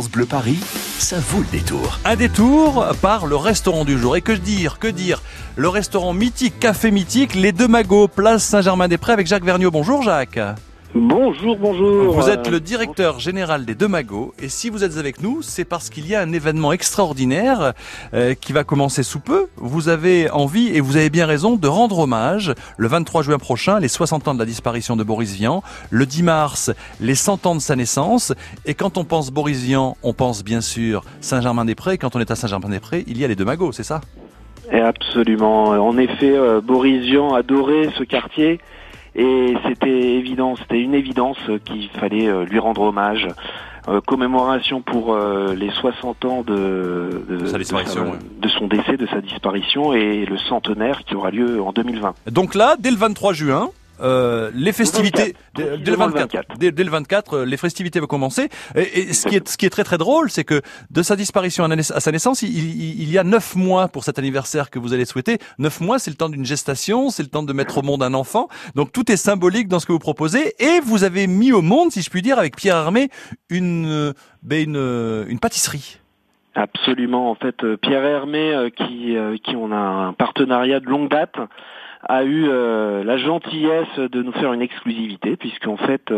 Bleu Paris, ça vaut le détour. Un détour par le restaurant du jour. Et que dire, que dire? Le restaurant mythique, café mythique, les deux magots, place Saint-Germain-des-Prés avec Jacques Vergniaud. Bonjour Jacques. Bonjour, bonjour. Vous êtes le directeur général des Deux Magots et si vous êtes avec nous, c'est parce qu'il y a un événement extraordinaire euh, qui va commencer sous peu. Vous avez envie et vous avez bien raison de rendre hommage le 23 juin prochain, les 60 ans de la disparition de Boris Vian, le 10 mars, les 100 ans de sa naissance et quand on pense Boris Vian, on pense bien sûr Saint-Germain-des-Prés. Quand on est à Saint-Germain-des-Prés, il y a les Deux Magots, c'est ça? Et absolument. En effet, euh, Boris Vian adorait ce quartier. Et c'était évident, c'était une évidence qu'il fallait euh, lui rendre hommage. Euh, commémoration pour euh, les 60 ans de, de, Sa disparition, de, ouais. de son décès, de sa disparition et le centenaire qui aura lieu en 2020. Donc là, dès le 23 juin, euh, les festivités, dès, dès le Précisément le 24, 24. Dès, dès le 24, euh, les festivités vont commencer. Et, et ce qui est, ce qui est très très drôle, c'est que de sa disparition à, sa naissance, il, il- il y a neuf mois pour cet anniversaire que vous allez souhaiter. Neuf mois, c'est le temps d'une gestation, c'est le temps de mettre au monde un enfant. Donc tout est symbolique dans ce que vous proposez. Et vous avez mis au monde, si je puis dire, avec Pierre Armé, une, euh, ben, une, une pâtisserie. Absolument. En fait, Pierre Hermé, qui, qui on a un partenariat de longue date, a eu euh, la gentillesse de nous faire une exclusivité, puisqu'en fait,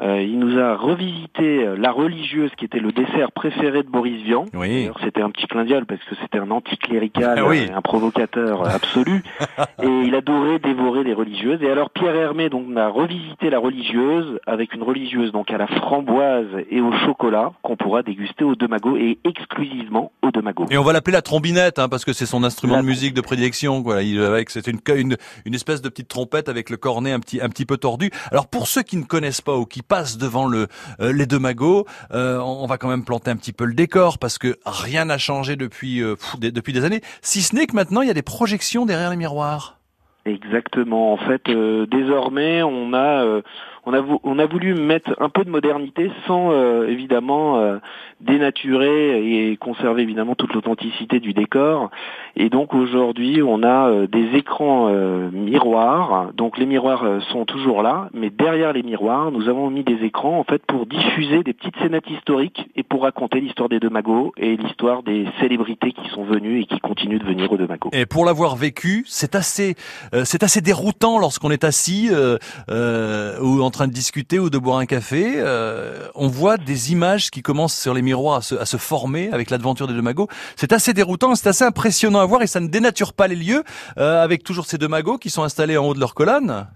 euh, il nous a revisité euh, la religieuse, qui était le dessert préféré de Boris Vian. Oui. C'était un petit clin d'œil parce que c'était un anticlérical, Ah oui. euh, un provocateur euh, absolu, et il adorait dévorer les religieuses. Et alors Pierre Hermé donc a revisité la religieuse avec une religieuse donc à la framboise et au chocolat qu'on pourra déguster au Demago et exclusivement au Demago. Et on va l'appeler la trombinette, hein, parce que c'est son instrument La de musique de prédilection. Quoi. Il, avec, c'était une, une, une espèce de petite trompette avec le cornet un petit, un petit peu tordu. Alors pour ceux qui ne connaissent pas ou qui passent devant euh, les deux magots, euh, on va quand même planter un petit peu le décor parce que rien n'a changé depuis, euh, depuis des années. Si ce n'est que maintenant il y a des projections derrière les miroirs. Exactement. En fait, désormais, on a, on a, on a voulu mettre un peu de modernité sans euh, évidemment euh, dénaturer et conserver évidemment toute l'authenticité du décor. Et donc aujourd'hui, on a euh, des écrans euh, miroirs. Donc les miroirs euh, sont toujours là, mais derrière les miroirs, nous avons mis des écrans en fait pour diffuser des petites scénettes historiques et pour raconter l'histoire des deux magots et l'histoire des célébrités qui sont venues et qui continuent de venir aux deux magots. Et pour l'avoir vécu, c'est assez, euh, c'est assez déroutant lorsqu'on est assis ou en train de discuter ou de boire un café. euh, on voit des images qui commencent sur les miroirs à se, former avec l'aventure des deux magots. C'est assez déroutant, c'est assez impressionnant à voir et ça ne dénature pas les lieux euh, avec toujours ces deux magots qui sont installés en haut de leur colonne.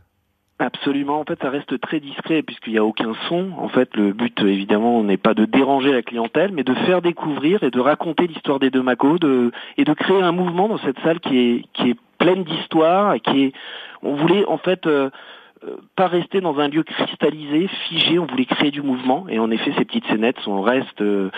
Absolument, en fait, ça reste très discret puisqu'il n'y a aucun son. En fait, le but, évidemment, n'est pas de déranger la clientèle, mais de faire découvrir et de raconter l'histoire des deux Magots et de créer un mouvement dans cette salle qui est, pleine d'histoire qui est, on voulait, en fait, euh, pas rester dans un lieu cristallisé, figé, on voulait créer du mouvement et en effet ces petites scénettes sont restent, euh,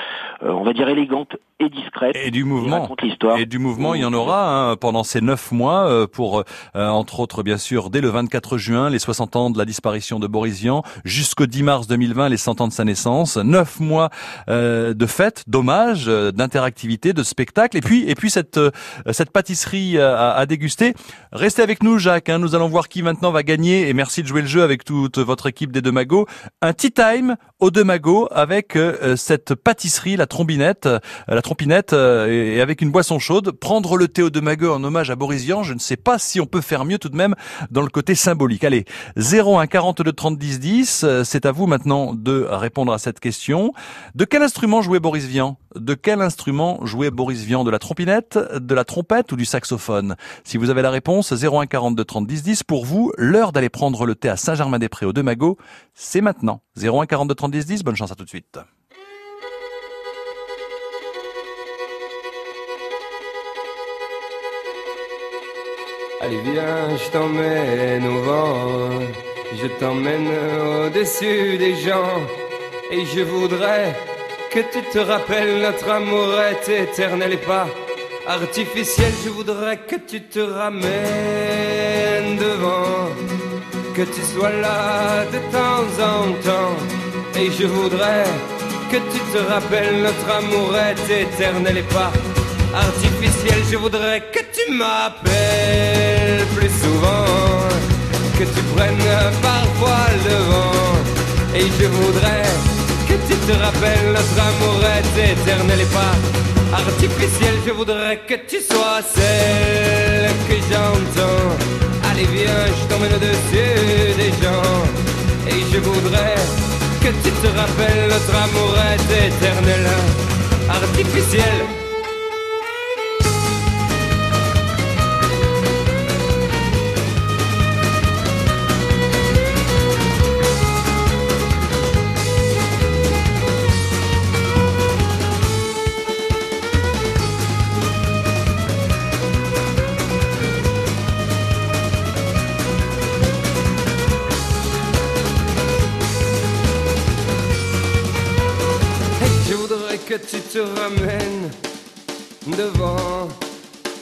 euh, on va dire élégantes et discrètes. Et du mouvement. Et du mouvement, il y en aura hein, pendant ces neuf mois euh, pour, euh, entre autres, bien sûr, dès le 24 juin, les 60 ans de la disparition de Boris Vian, jusqu'au 10 mars 2020, les 100 ans de sa naissance. Neuf mois euh, de fêtes, d'hommages, euh, d'interactivité, de spectacles, et puis, et puis cette, euh, cette pâtisserie à, à déguster. Restez avec nous, Jacques. hein, nous allons voir qui maintenant va gagner. Et merci de jouer le jeu avec toute votre équipe des Deux Magots. Un tea time aux Deux Magots avec euh, cette pâtisserie, la trombinette, euh, la trompinette, euh, et avec une boisson chaude. Prendre le thé aux Deux Magots en hommage à Boris Vian, je ne sais pas si on peut faire mieux tout de même dans le côté symbolique. Allez, 01 42 30 10 10. euh, C'est à vous maintenant de répondre à cette question. De quel instrument jouait Boris Vian? De quel instrument jouait Boris Vian De la trompinette, de la trompette ou du saxophone? Si vous avez la réponse, 01 42 30 10 10. Pour vous, l'heure d'aller prendre le thé à Saint-Germain-des-Prés aux Deux Magots, c'est maintenant. 01 42 30 10 10. Bonne chance à tout de suite. Allez viens, je t'emmène au vent, je t'emmène au-dessus des gens, et je voudrais que tu te rappelles notre amour est éternel et pas artificiel. Je voudrais que tu te ramènes devant, que tu sois là de temps en temps, et je voudrais que tu te rappelles notre amour est éternel et pas artificiel. Je voudrais que tu m'appelles plus souvent, que tu prennes parfois le vent. Et je voudrais tu te rappelles notre amour est éternel et pas artificiel. Je voudrais que tu sois celle que j'entends. Allez viens, je t'emmène au-dessus des gens. Et je voudrais que tu te rappelles notre amour est éternel, artificiel.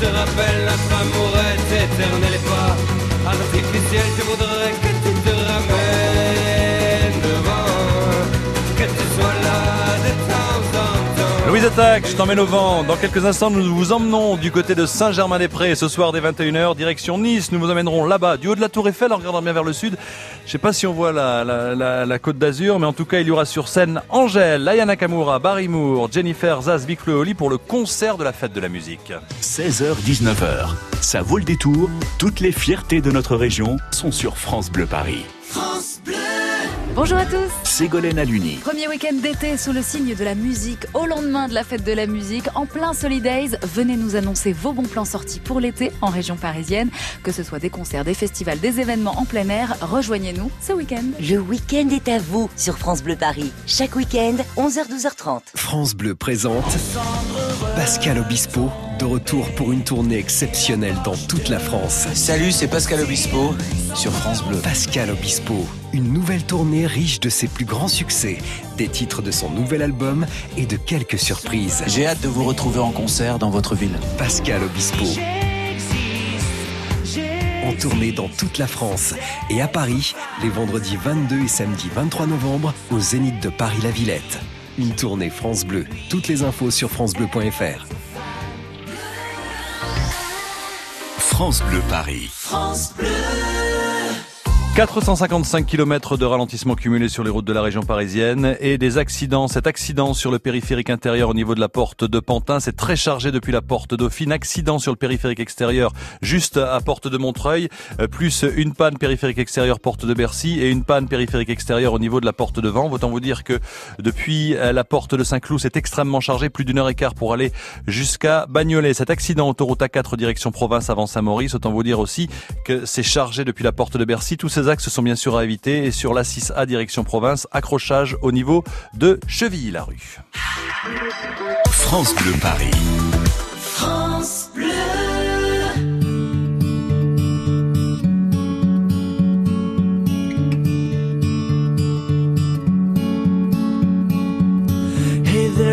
te rappelles, notre amour est éternel et pas artificiel, je voudrais que Louise Attaque, je t'emmène au vent. Dans quelques instants, nous vous emmenons du côté de Saint-Germain-des-Prés. Ce soir, dès 21h, direction Nice. Nous vous emmènerons là-bas, du haut de la Tour Eiffel, en regardant bien vers le sud. Je sais pas si on voit la, côte d'Azur, mais en tout cas, il y aura sur scène Angèle, Ayana Kamura, Barry Moore, Jennifer Zaz, Vic Fleoli pour le concert de la fête de la musique. 16h-19h. Ça vaut le détour. Toutes les fiertés de notre région sont sur France Bleu Paris. Bonjour à tous. Ségolène Aluni. Premier week-end d'été sous le signe de la musique, au lendemain de la fête de la musique, en plein Solidays, venez nous annoncer vos bons plans sortis pour l'été en région parisienne. Que ce soit des concerts, des festivals, des événements en plein air, rejoignez-nous ce week-end. Le week-end est à vous sur France Bleu Paris. Chaque week-end, 11h-12h30. France Bleu présente Pascal Obispo de retour pour une tournée exceptionnelle dans toute la France. Salut, c'est Pascal Obispo sur France Bleu. Pascal Obispo, une nouvelle tournée riche de ses plus grands succès, des titres de son nouvel album et de quelques surprises. J'ai hâte de vous retrouver en concert dans votre ville. Pascal Obispo. En tournée dans toute la France et à Paris, les vendredis 22 et samedi 23 novembre au Zénith de Paris-La Villette. Une tournée France Bleu. Toutes les infos sur francebleu.fr. France Bleu Paris. France Bleu. 455 km de ralentissement cumulé sur les routes de la région parisienne et des accidents. Cet accident sur le périphérique intérieur au niveau de la porte de Pantin, c'est très chargé depuis la porte Dauphine. Accident sur le périphérique extérieur juste à porte de Montreuil, euh, plus une panne périphérique extérieur porte de Bercy et une panne périphérique extérieure au niveau de la porte de Vent. Autant vous dire que depuis euh, la porte de Saint-Cloud, c'est extrêmement chargé, plus d'une heure et quart pour aller jusqu'à Bagnolet. Cet accident autoroute A4 direction province avant Saint-Maurice, autant vous dire aussi que c'est chargé depuis la porte de Bercy. Ces axes sont bien sûr à éviter. Et sur la 6A direction province, accrochage au niveau de Chevilly-la-Rue. France Bleu Paris. France Bleu.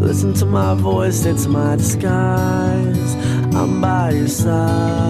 Listen to my voice, it's my disguise. I'm by your side.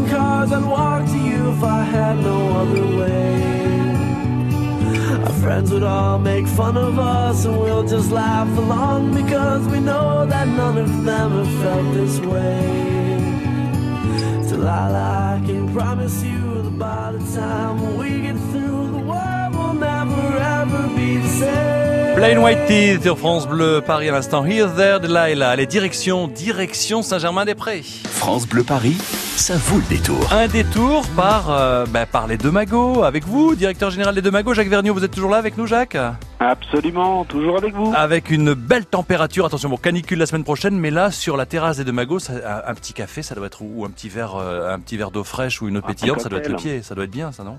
friends would all make fun of us, and we'll just laugh along because we know that none of them have felt this way. Delilah, I can promise you that by the time we get through, the world will never ever be the same. Plain White Teeth sur France Bleu, Paris à l'instant. Here, there, Delilah. Les directions, direction Saint-Germain-des-Prés. France Bleu Paris, ça vaut le détour. Un détour par, euh, bah, par les deux magots. Avec vous, directeur général des deux magots, Jacques Vergniaud. Vous êtes toujours là avec nous, Jacques? Absolument, toujours avec vous. Avec une belle température. Attention, bon, canicule la semaine prochaine, mais là, sur la terrasse des deux magots, ça- un, un petit café, ça doit être, ou un petit verre, euh, un petit verre d'eau fraîche ou une eau pétillante, ça doit être le pied. Ça doit être bien, ça, non?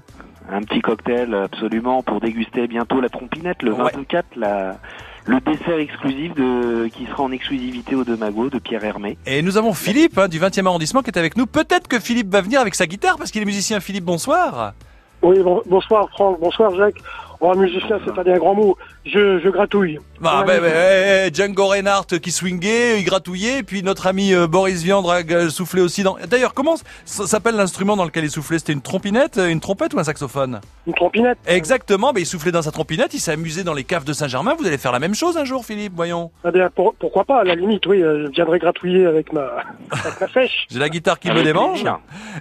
Un petit cocktail, absolument, pour déguster bientôt la trompinette, le Ouais. 24, la, le dessert exclusif de, qui sera en exclusivité aux deux magots de Pierre Hermé. Et nous avons Philippe hein, du 20e arrondissement qui est avec nous. Peut-être que Philippe va venir avec sa guitare parce qu'il est musicien. Philippe, bonsoir. Oui, bon- bonsoir Franck, bonsoir Jacques. Oh, musicien, c'est pas un grand mot. Je, je gratouille. Bah, Ouais, bah, bah, eh, Django Reinhardt qui swingait, il gratouillait, et puis notre ami euh, Boris Viandre a soufflé aussi dans... D'ailleurs, comment s'appelle l'instrument dans lequel il soufflait? C'était une trompinette, euh, une trompette ou un saxophone? Une trompinette. Exactement, bah, il soufflait dans sa trompinette, il s'est amusé dans les caves de Saint-Germain. Vous allez faire la même chose un jour, Philippe, voyons. Eh bien, pour- pourquoi pas, à la limite, oui, euh, je viendrai gratouiller avec ma, avec ma fèche. J'ai la guitare qui me démange.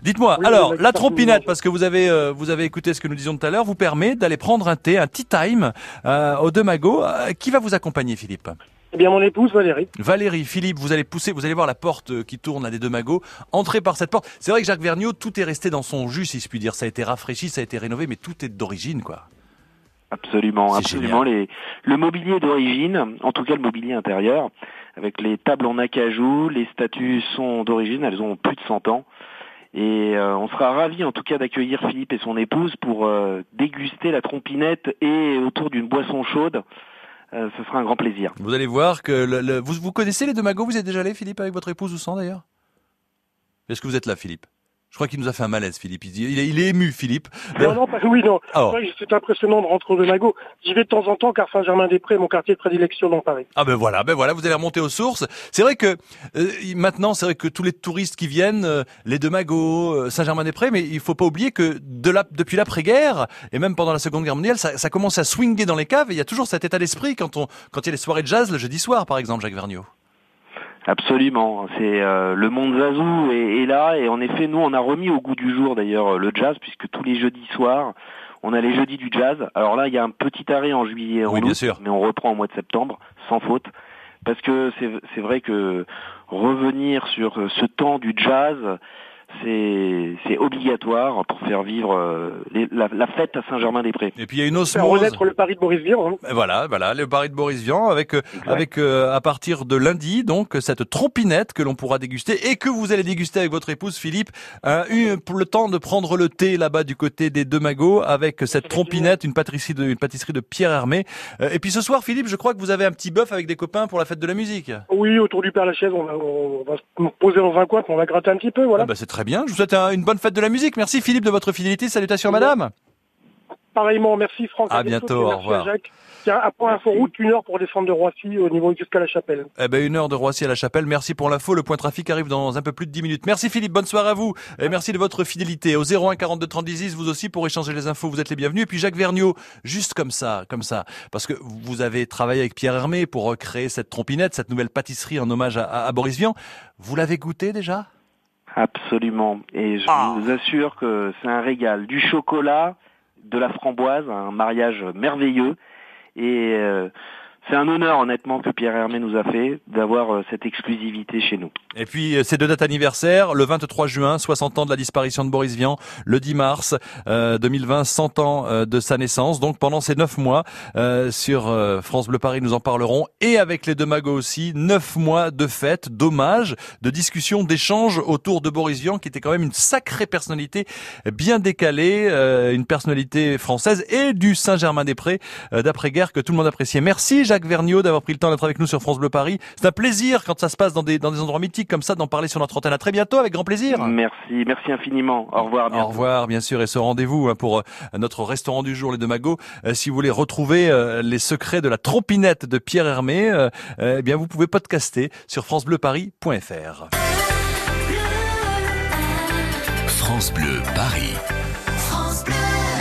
Dites-moi, Oui, alors, la la trompinette, parce que vous avez, euh, vous avez écouté ce que nous disions tout à l'heure, vous permet d'aller prendre un thé, un tea time, euh, aux deux magots. Euh, qui va vous accompagner, Philippe Eh bien, mon épouse Valérie. Valérie, Philippe, vous allez pousser, vous allez voir la porte euh, qui tourne à des deux magots. Entrez par cette porte. C'est vrai que Jacques Vergniaud, tout est resté dans son jus, si je puis dire. Ça a été rafraîchi, ça a été rénové, mais tout est d'origine, quoi. Absolument, absolument. Les, le mobilier d'origine, en tout cas le mobilier intérieur, avec les tables en acajou, les statues sont d'origine, elles ont plus de 100 ans. Et euh, on sera ravis en tout cas d'accueillir Philippe et son épouse pour euh, déguster la trompinette et autour d'une boisson chaude. Euh, ce sera un grand plaisir. Vous allez voir que vous, connaissez les deux. Vous êtes déjà allé, Philippe, avec votre épouse ou sans d'ailleurs? Est-ce que vous êtes là, Philippe? Je crois qu'il nous a fait un malaise, Philippe. Il, il est, il est ému, Philippe. Non, non, pas, oui, non. Oh. C'est impressionnant de rentrer de Magot. J'y vais de temps en temps car Saint-Germain-des-Prés est mon quartier de prédilection dans Paris. Ah ben voilà, ben voilà, vous allez remonter aux sources. C'est vrai que euh, maintenant, c'est vrai que tous les touristes qui viennent, euh, les deux magots, euh, Saint-Germain-des-Prés, mais il faut pas oublier que de la, depuis l'après-guerre et même pendant la Seconde Guerre mondiale, ça, ça commence à swinguer dans les caves. Et il y a toujours cet état d'esprit quand on, quand il y a les soirées de jazz le jeudi soir, par exemple, Jacques Vergniaud. Absolument, c'est euh, le monde Zazou est, est là et en effet nous on a remis au goût du jour d'ailleurs le jazz puisque tous les jeudis soirs on a les jeudis du jazz. Alors là il y a un petit arrêt en juillet et en Oui, bien août, sûr. mais on reprend au mois de septembre sans faute parce que c'est c'est vrai que revenir sur euh, ce temps du jazz c'est c'est obligatoire pour faire vivre euh, les- la, la fête à Saint-Germain-des-Prés. Et puis il y a une Faire osmose. renaître le Paris de Boris Vian. hein. Voilà, voilà, le pari de Boris Vian avec euh, avec euh, à partir de lundi donc cette trompinette que l'on pourra déguster et que vous allez déguster avec votre épouse Philippe euh, une- pour le temps de prendre le thé là-bas du côté des deux magots avec cette trompinette, une pâtisserie de une pâtisserie de Pierre Hermé. Euh, et puis ce soir Philippe, je crois que vous avez un petit bœuf avec des copains pour la fête de la musique. Oui, autour du Père Lachaise, on va, on va se poser dans un coin, on va gratter un petit peu, voilà. Ah bah, c'est très bien. Je vous souhaite un- une bonne fête de la musique. Merci Philippe de votre fidélité. Salutations madame. Pareillement, merci Franck. À bientôt, au revoir. Jacques. Tiens, après Inforoute, une heure pour descendre de Roissy au niveau jusqu'à la chapelle. Eh ben, une heure de Roissy à la Chapelle. Merci pour l'info. Le point trafic arrive dans un peu plus de 10 minutes. Merci Philippe. Bonne soirée à vous. Et merci de votre fidélité. Au 01 42 30 10, vous aussi, pour échanger les infos, vous êtes les bienvenus. Et puis Jacques Vergniaud, juste comme ça, comme ça. Parce que vous avez travaillé avec Pierre Hermé pour recréer cette trompinette, cette nouvelle pâtisserie en hommage à, à- à Boris Vian. Vous l'avez goûté déjà? Absolument. Et je Ah. vous assure que c'est un régal. Du chocolat, de la framboise, un mariage merveilleux. Et euh, c'est un honneur honnêtement que Pierre Hermé nous a fait d'avoir euh, cette exclusivité chez nous. Et puis euh, ces deux dates anniversaires, le 23 juin, 60 ans de la disparition de Boris Vian, le 10 mars euh, 2020, 100 ans euh, de sa naissance. Donc pendant ces neuf mois euh, sur France Bleu Paris, nous en parlerons et avec les deux magots aussi, neuf mois de fêtes, d'hommages, de discussions, d'échanges autour de Boris Vian, qui était quand même une sacrée personnalité, bien décalée, une personnalité française et du Saint-Germain-des-Prés d'après-guerre que tout le monde appréciait. Merci Jacques Vergniaud d'avoir pris le temps d'être avec nous sur France Bleu Paris. C'est un plaisir quand ça se passe dans des, dans des endroits mythiques comme ça d'en parler sur notre antenne. À très bientôt, avec grand plaisir. Merci, merci infiniment. Au revoir. Au revoir, bien sûr. Et ce rendez-vous hein, pour euh, notre restaurant du jour, les deux magots. Euh, si vous voulez retrouver euh, les secrets de la tropinette de Pierre Hermé, eh bien vous pouvez podcaster sur francebleuparis.fr. France Bleu Paris.